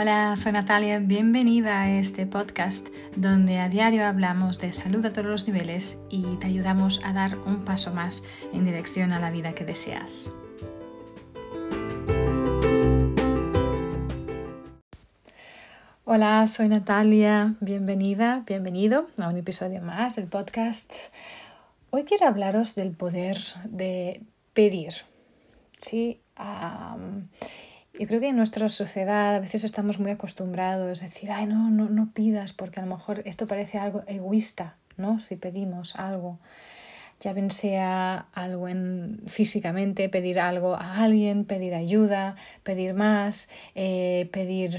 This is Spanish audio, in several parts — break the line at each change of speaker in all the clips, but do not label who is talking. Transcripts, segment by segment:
Hola, soy Natalia, bienvenida a este podcast donde a diario hablamos de salud a todos los niveles y te ayudamos a dar un paso más en dirección a la vida que deseas. Hola, soy Natalia, bienvenida, bienvenido a un episodio más del podcast. Hoy quiero hablaros del poder de pedir. Sí, yo creo que en nuestra sociedad a veces estamos muy acostumbrados a decir, ay, no, no, no pidas, porque a lo mejor esto parece algo egoísta, ¿no? Si pedimos algo, ya bien sea algo en, físicamente, pedir algo a alguien, pedir ayuda, pedir más, eh, pedir,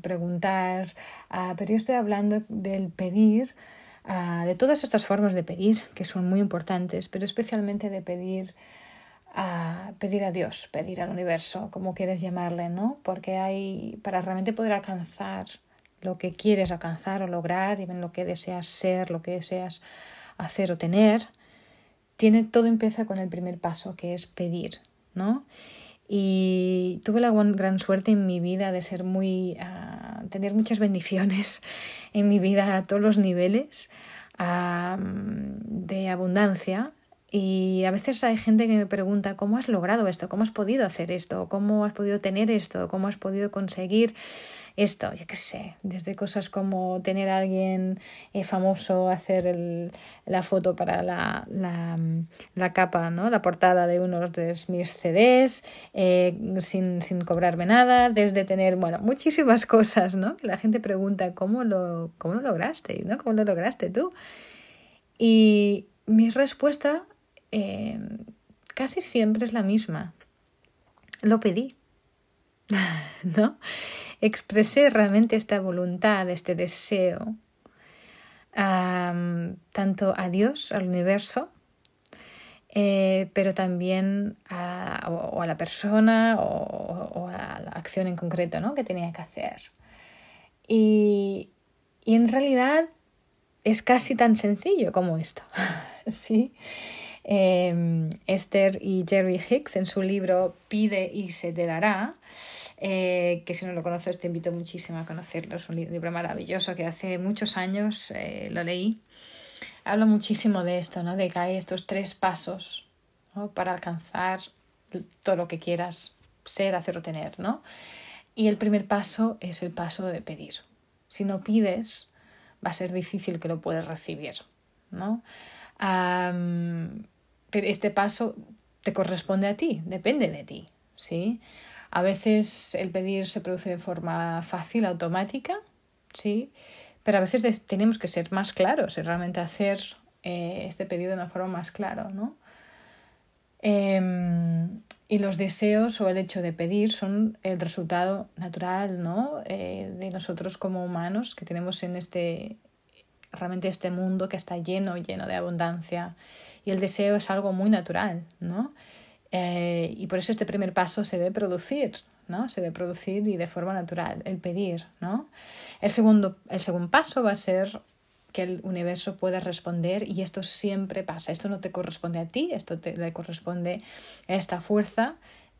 preguntar, pero yo estoy hablando del pedir, de todas estas formas de pedir, que son muy importantes, pero especialmente de pedir a pedir a Dios, pedir al universo, como quieres llamarle, ¿no? Porque hay, para realmente poder alcanzar lo que quieres alcanzar o lograr, y lo que deseas ser, lo que deseas hacer o tener, tiene, todo empieza con el primer paso, que es pedir, ¿no? Y tuve la gran suerte en mi vida de ser muy, uh, tener muchas bendiciones en mi vida a todos los niveles de abundancia, y a veces hay gente que me pregunta, ¿cómo has logrado esto? ¿Cómo has podido hacer esto? ¿Cómo has podido tener esto? ¿Cómo has podido conseguir esto? Yo qué sé, desde cosas como tener a alguien eh, famoso, hacer la foto para la, la, la, capa, ¿no? la portada de uno de mis CDs, eh, sin, sin cobrarme nada, desde tener, bueno, muchísimas cosas, ¿no? Que la gente pregunta, ¿cómo lo, cómo lo lograste? ¿no? ¿Cómo lo lograste tú? Y mi respuesta eh, casi siempre es la misma. Lo pedí, ¿no? Expresé realmente esta voluntad, este deseo, tanto a Dios, al universo, eh, pero también a, o, a la persona o, a la acción en concreto ¿no? que tenía que hacer. Y, y en realidad es casi tan sencillo como esto, ¿sí? Em, Esther y Jerry Hicks en su libro Pide y se te dará, eh, que si no lo conoces te invito muchísimo a conocerlo, es un libro maravilloso que hace muchos años eh, lo leí. Hablo muchísimo de esto, ¿no? de que hay estos tres pasos para alcanzar todo lo que quieras ser, hacer o tener. ¿no? Y el primer paso es el paso de pedir. Si no pides, va a ser difícil que lo puedas recibir. ¿no? Este paso te corresponde a ti, depende de ti, ¿sí? A veces el pedir se produce de forma fácil, automática, ¿sí? Pero a veces tenemos que ser más claros y realmente hacer eh, este pedido de una forma más clara, ¿no? Em, y los deseos o el hecho de pedir son el resultado natural, ¿no? Eh, de nosotros como humanos que tenemos en este, realmente este mundo que está lleno, lleno de abundancia y el deseo es algo muy natural, ¿no? Eh, y por eso este primer paso se debe producir, ¿no? Se debe producir y de forma natural, el pedir, ¿no? El segundo, el segundo paso va a ser que el universo pueda responder y esto siempre pasa. Esto no te corresponde a ti, esto te le corresponde a esta fuerza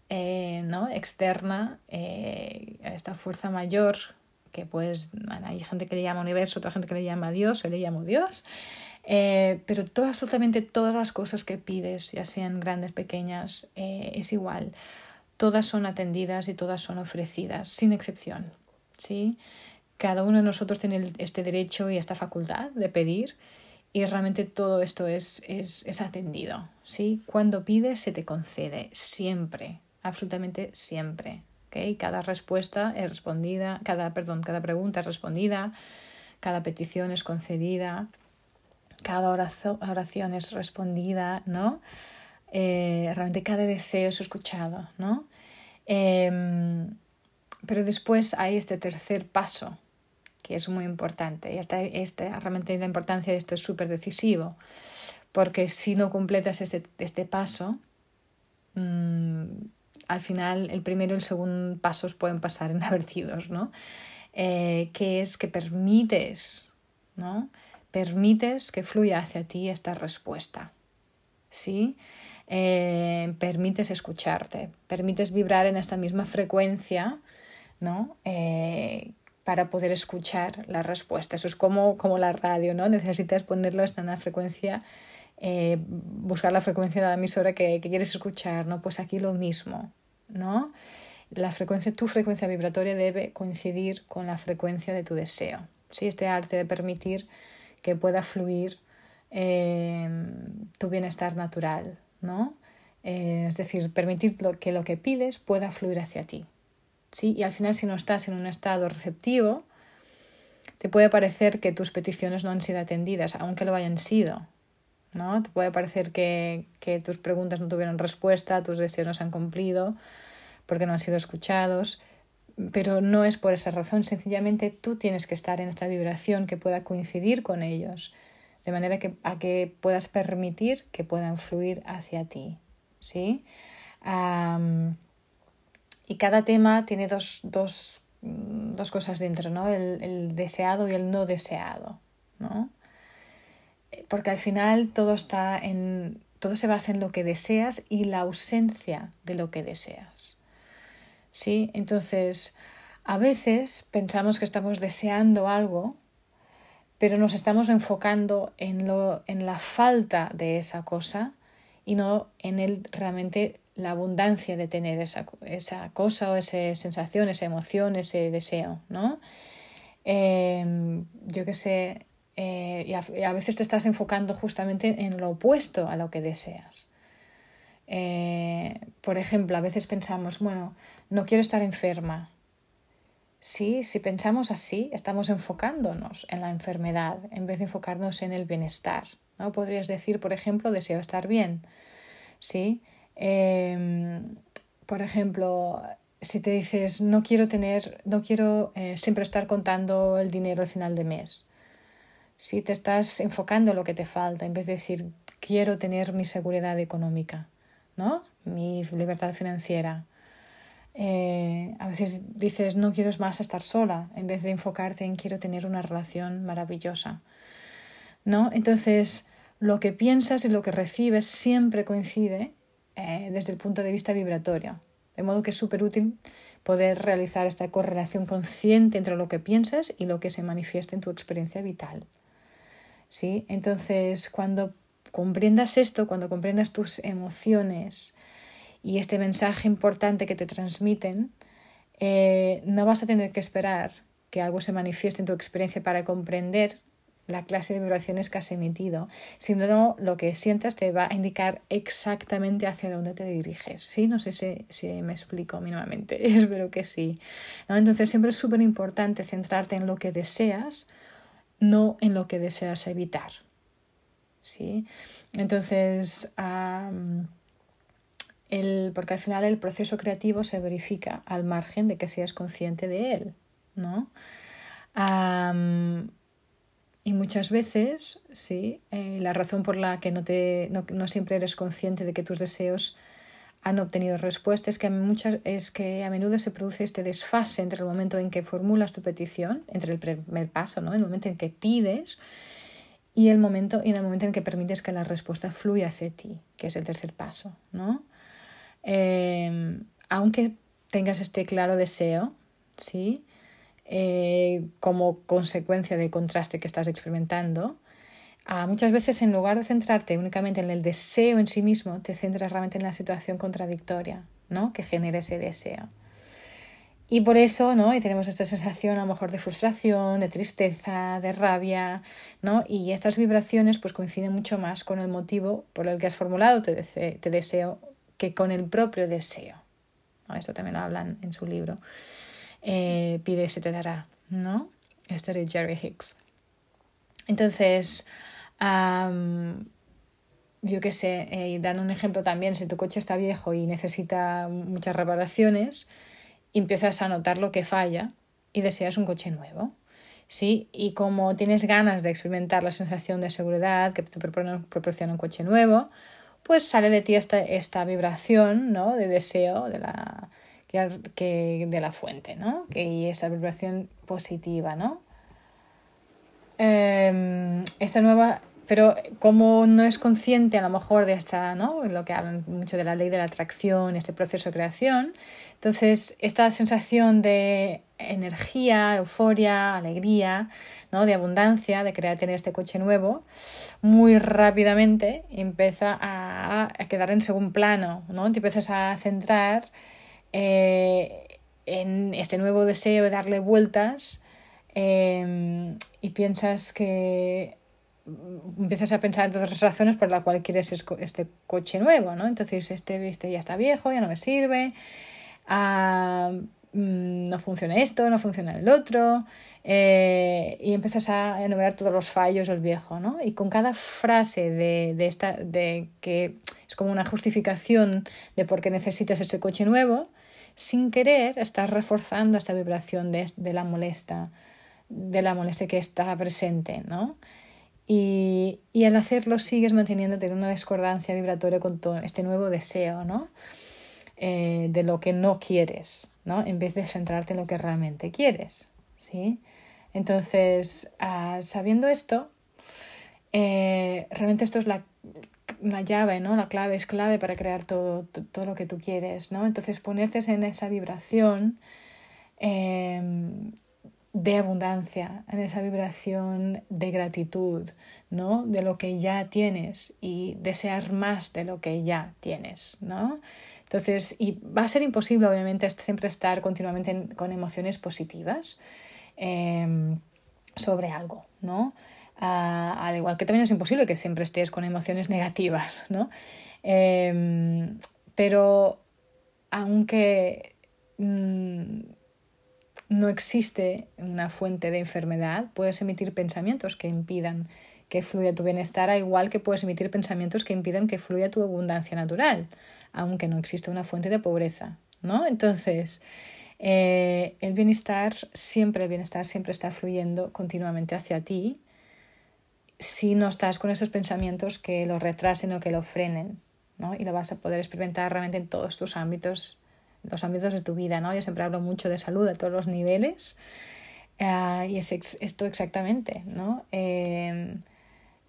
eh, ¿no? externa, eh, a esta fuerza mayor que pues hay gente que le llama universo, otra gente que le llama Dios, yo le llamo Dios, eh, pero todo, absolutamente todas las cosas que pides, ya sean grandes, pequeñas, eh, es igual. Todas son atendidas y todas son ofrecidas, sin excepción. ¿sí? Cada uno de nosotros tiene este derecho y esta facultad de pedir y realmente todo esto es, es, es atendido. ¿sí? Cuando pides se te concede, siempre, absolutamente siempre. Cada respuesta es respondida, cada, perdón, cada pregunta es respondida, cada petición es concedida cada oración es respondida, ¿no? Eh, realmente cada deseo es escuchado, ¿no? Em, pero después hay este tercer paso, que es muy importante. Y este, este, realmente la importancia de esto es súper decisivo, porque si no completas este, este paso, mm, al final el primero y el segundo pasos pueden pasar inadvertidos, ¿no? Eh, que es que permites, ¿no? permites que fluya hacia ti esta respuesta. ¿Sí? Eh, permites escucharte, permites vibrar en esta misma frecuencia ¿no? Eh, para poder escuchar la respuesta. Eso es como, como la radio, ¿no? Necesitas ponerlo en una frecuencia, eh, buscar la frecuencia de la emisora que, quieres escuchar, ¿no? Pues aquí lo mismo, ¿no? La frecuencia, tu frecuencia vibratoria debe coincidir con la frecuencia de tu deseo. ¿sí? Este arte de permitir que pueda fluir eh, tu bienestar natural, ¿no? Eh, es decir, permitir que lo que pides pueda fluir hacia ti. ¿sí? Y al final, si no estás en un estado receptivo, te puede parecer que tus peticiones no han sido atendidas, aunque lo hayan sido. ¿No? Te puede parecer que, que tus preguntas no tuvieron respuesta, tus deseos no se han cumplido, porque no han sido escuchados, pero no es por esa razón, sencillamente tú tienes que estar en esta vibración que pueda coincidir con ellos, de manera que, a que puedas permitir que puedan fluir hacia ti. ¿sí? y cada tema tiene dos, dos, dos cosas dentro, ¿no? El, el, deseado y el no deseado, ¿no? Porque al final todo está en. todo se basa en lo que deseas y la ausencia de lo que deseas. ¿Sí? Entonces, a veces pensamos que estamos deseando algo, pero nos estamos enfocando en, lo, en la falta de esa cosa y no en el realmente la abundancia de tener esa, esa cosa o esa sensación, esa emoción, ese deseo, ¿no? Em, yo qué sé, eh, y, a, veces te estás enfocando justamente en lo opuesto a lo que deseas. Eh, por ejemplo, a veces pensamos, bueno, no quiero estar enferma. Sí, si pensamos así, estamos enfocándonos en la enfermedad en vez de enfocarnos en el bienestar. ¿no? Podrías decir, por ejemplo, deseo estar bien. ¿sí? Em, por ejemplo, si te dices no quiero tener, no quiero eh, siempre estar contando el dinero al final de mes. Si te estás enfocando en lo que te falta, en vez de decir quiero tener mi seguridad económica, ¿no? Mi libertad financiera. Eh, a veces dices no quiero más estar sola, en vez de enfocarte en quiero tener una relación maravillosa. ¿No? Entonces, lo que piensas y lo que recibes siempre coincide eh, desde el punto de vista vibratorio. De modo que es súper útil poder realizar esta correlación consciente entre lo que piensas y lo que se manifiesta en tu experiencia vital. ¿Sí? Entonces, cuando comprendas esto, cuando comprendas tus emociones y este mensaje importante que te transmiten, eh, no vas a tener que esperar que algo se manifieste en tu experiencia para comprender la clase de vibraciones que has emitido, sino lo que sientas te va a indicar exactamente hacia dónde te diriges. ¿sí? No sé si, me explico mínimamente, espero que sí. Entonces siempre es súper importante centrarte en lo que deseas, no en lo que deseas evitar. ¿sí? Entonces, el, porque al final el proceso creativo se verifica al margen de que seas consciente de él. ¿no? Y muchas veces, sí, eh, la razón por la que no, te, no, no, siempre eres consciente de que tus deseos han obtenido respuesta es que, muchas, es que a menudo se produce este desfase entre el momento en que formulas tu petición, entre el primer paso, ¿no? el momento en que pides y el momento, y en el momento en que permites que la respuesta fluya hacia ti, que es el tercer paso. ¿no? Eh, aunque tengas este claro deseo, ¿sí? Eh, como consecuencia del contraste que estás experimentando, muchas veces en lugar de centrarte únicamente en el deseo en sí mismo, te centras realmente en la situación contradictoria ¿no? que genera ese deseo. Y por eso, ¿no? Y tenemos esta sensación a lo mejor de frustración, de tristeza, de rabia, ¿no? Y estas vibraciones pues coinciden mucho más con el motivo por el que has formulado te, te deseo que con el propio deseo. Esto también lo hablan en su libro eh, pide se te dará, ¿no? Esto de Jerry Hicks. Entonces, yo qué sé, eh, dan un ejemplo también, si tu coche está viejo y necesita muchas reparaciones, empiezas a notar lo que falla y deseas un coche nuevo. ¿sí? Y como tienes ganas de experimentar la sensación de seguridad que te proporciona un coche nuevo, pues sale de ti esta, esta vibración ¿no? de deseo de la, que de la fuente, ¿no? Y esa vibración positiva, ¿no? Em, esta nueva pero como no es consciente a lo mejor de esta, ¿no? Lo que hablan mucho de la ley de la atracción, este proceso de creación, entonces esta sensación de energía, euforia, alegría, ¿no? de abundancia, de crear tener este coche nuevo, muy rápidamente empieza a, quedar en segundo plano, ¿no? Te empiezas a centrar eh, en este nuevo deseo de darle vueltas em, y piensas que empiezas a pensar en todas las razones por las cuales quieres este coche nuevo, ¿no? Entonces este, este ya está viejo, ya no me sirve, ah, mm, no funciona esto, no funciona el otro, eh, y empiezas a enumerar todos los fallos del viejo, ¿no? Y con cada frase de, de, esta, de que es como una justificación de por qué necesitas ese coche nuevo, sin querer estás reforzando esta vibración de, de la molesta, de la molestia que está presente, ¿no? Y, y, al hacerlo sigues manteniéndote en una discordancia vibratoria con todo este nuevo deseo, ¿no? Eh, de lo que no quieres, ¿no? En vez de centrarte en lo que realmente quieres, ¿sí? Entonces, ah, sabiendo esto, eh, realmente esto es la, la, llave, ¿no? La clave es clave para crear todo, todo, lo que tú quieres, ¿no? Entonces, ponerte en esa vibración em, de abundancia, en esa vibración de gratitud, ¿no? De lo que ya tienes y desear más de lo que ya tienes, ¿no? Entonces, y va a ser imposible, obviamente, siempre estar continuamente con emociones positivas em, sobre algo, ¿no? Ah, al igual que también es imposible que siempre estés con emociones negativas, ¿no? Em, pero aunque mm, no existe una fuente de enfermedad, puedes emitir pensamientos que impidan que fluya tu bienestar, al igual que puedes emitir pensamientos que impidan que fluya tu abundancia natural, aunque no existe una fuente de pobreza, ¿no? Entonces, eh, el bienestar, siempre el bienestar siempre está fluyendo continuamente hacia ti si no estás con esos pensamientos que lo retrasen o que lo frenen, ¿no? Y lo vas a poder experimentar realmente en todos tus ámbitos los ámbitos de tu vida, ¿no? Yo siempre hablo mucho de salud a todos los niveles uh, y es esto exactamente, ¿no? Eh,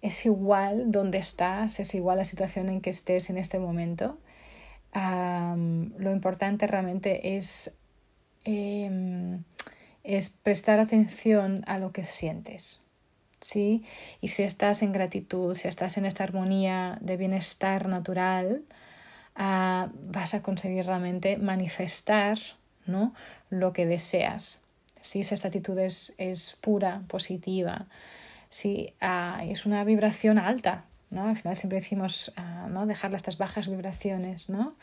es igual donde estás, es igual la situación en que estés en este momento. Lo importante realmente es, eh, es prestar atención a lo que sientes. ¿sí? Y si estás en gratitud, si estás en esta armonía de bienestar natural, Vas a conseguir realmente manifestar ¿no? lo que deseas. Si esa actitud es, es pura, positiva, si ah, es una vibración alta, ¿no? Al final siempre decimos uh, ¿no? dejar estas bajas vibraciones, ¿no?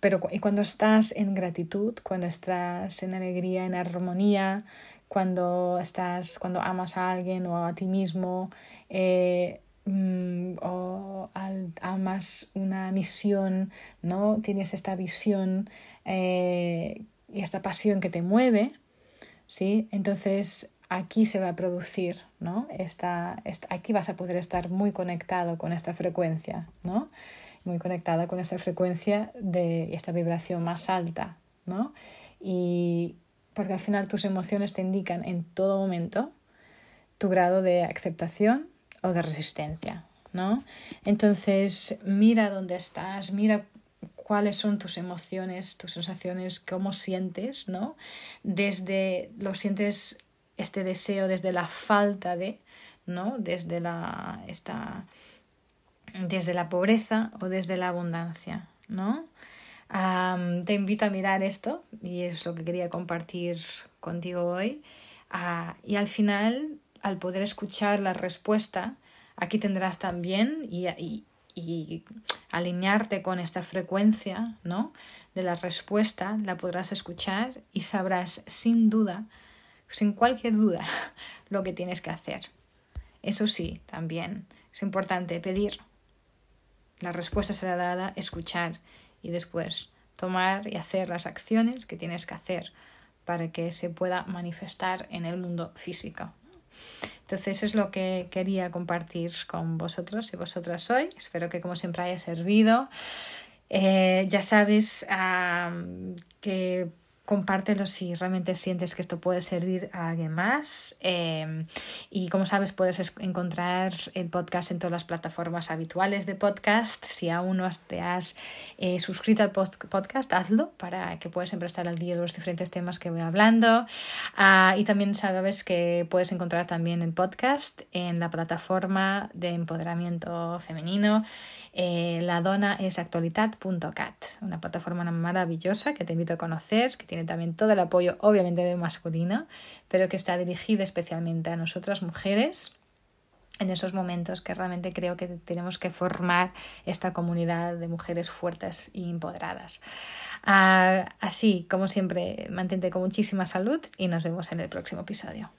pero y cuando estás en gratitud, cuando estás en alegría, en armonía, cuando estás, cuando amas a alguien o a ti mismo, eh, Mm, o al, amas una misión, ¿no? Tienes esta visión eh, y esta pasión que te mueve, ¿sí? Entonces aquí se va a producir, ¿no? Esta, aquí vas a poder estar muy conectado con esta frecuencia, ¿no? Muy conectada con esta frecuencia de esta vibración más alta, ¿no? Y porque al final tus emociones te indican en todo momento tu grado de aceptación o de resistencia, ¿no? Entonces, mira dónde estás, mira cuáles son tus emociones, tus sensaciones, cómo sientes, ¿no? Desde lo sientes este deseo desde la falta de, ¿no? Desde la esta desde la pobreza o desde la abundancia, ¿no? te invito a mirar esto y es lo que quería compartir contigo hoy. Ah, y al final al poder escuchar la respuesta, aquí tendrás también y, y, alinearte con esta frecuencia ¿no? de la respuesta, la podrás escuchar y sabrás sin duda, sin cualquier duda, lo que tienes que hacer. Eso sí, también es importante pedir. La respuesta será dada, escuchar y después tomar y hacer las acciones que tienes que hacer para que se pueda manifestar en el mundo físico. Entonces eso es lo que quería compartir con vosotros y vosotras hoy. Espero que como siempre haya servido. Eh, ya sabes que compártelo si realmente sientes que esto puede servir a alguien más. Em, y como sabes, puedes encontrar el podcast en todas las plataformas habituales de podcast. Si aún no te has eh, suscrito al podcast, hazlo para que puedas siempre estar al día de los diferentes temas que voy hablando. Ah, y también sabes que puedes encontrar también el podcast en la plataforma de empoderamiento femenino. Eh, la dona es actualidad.cat, una plataforma maravillosa que te invito a conocer, que tiene también todo el apoyo, obviamente, de masculino, pero que está dirigida especialmente a nosotras mujeres en esos momentos que realmente creo que tenemos que formar esta comunidad de mujeres fuertes y empoderadas. Ah, así, como siempre, mantente con muchísima salud y nos vemos en el próximo episodio.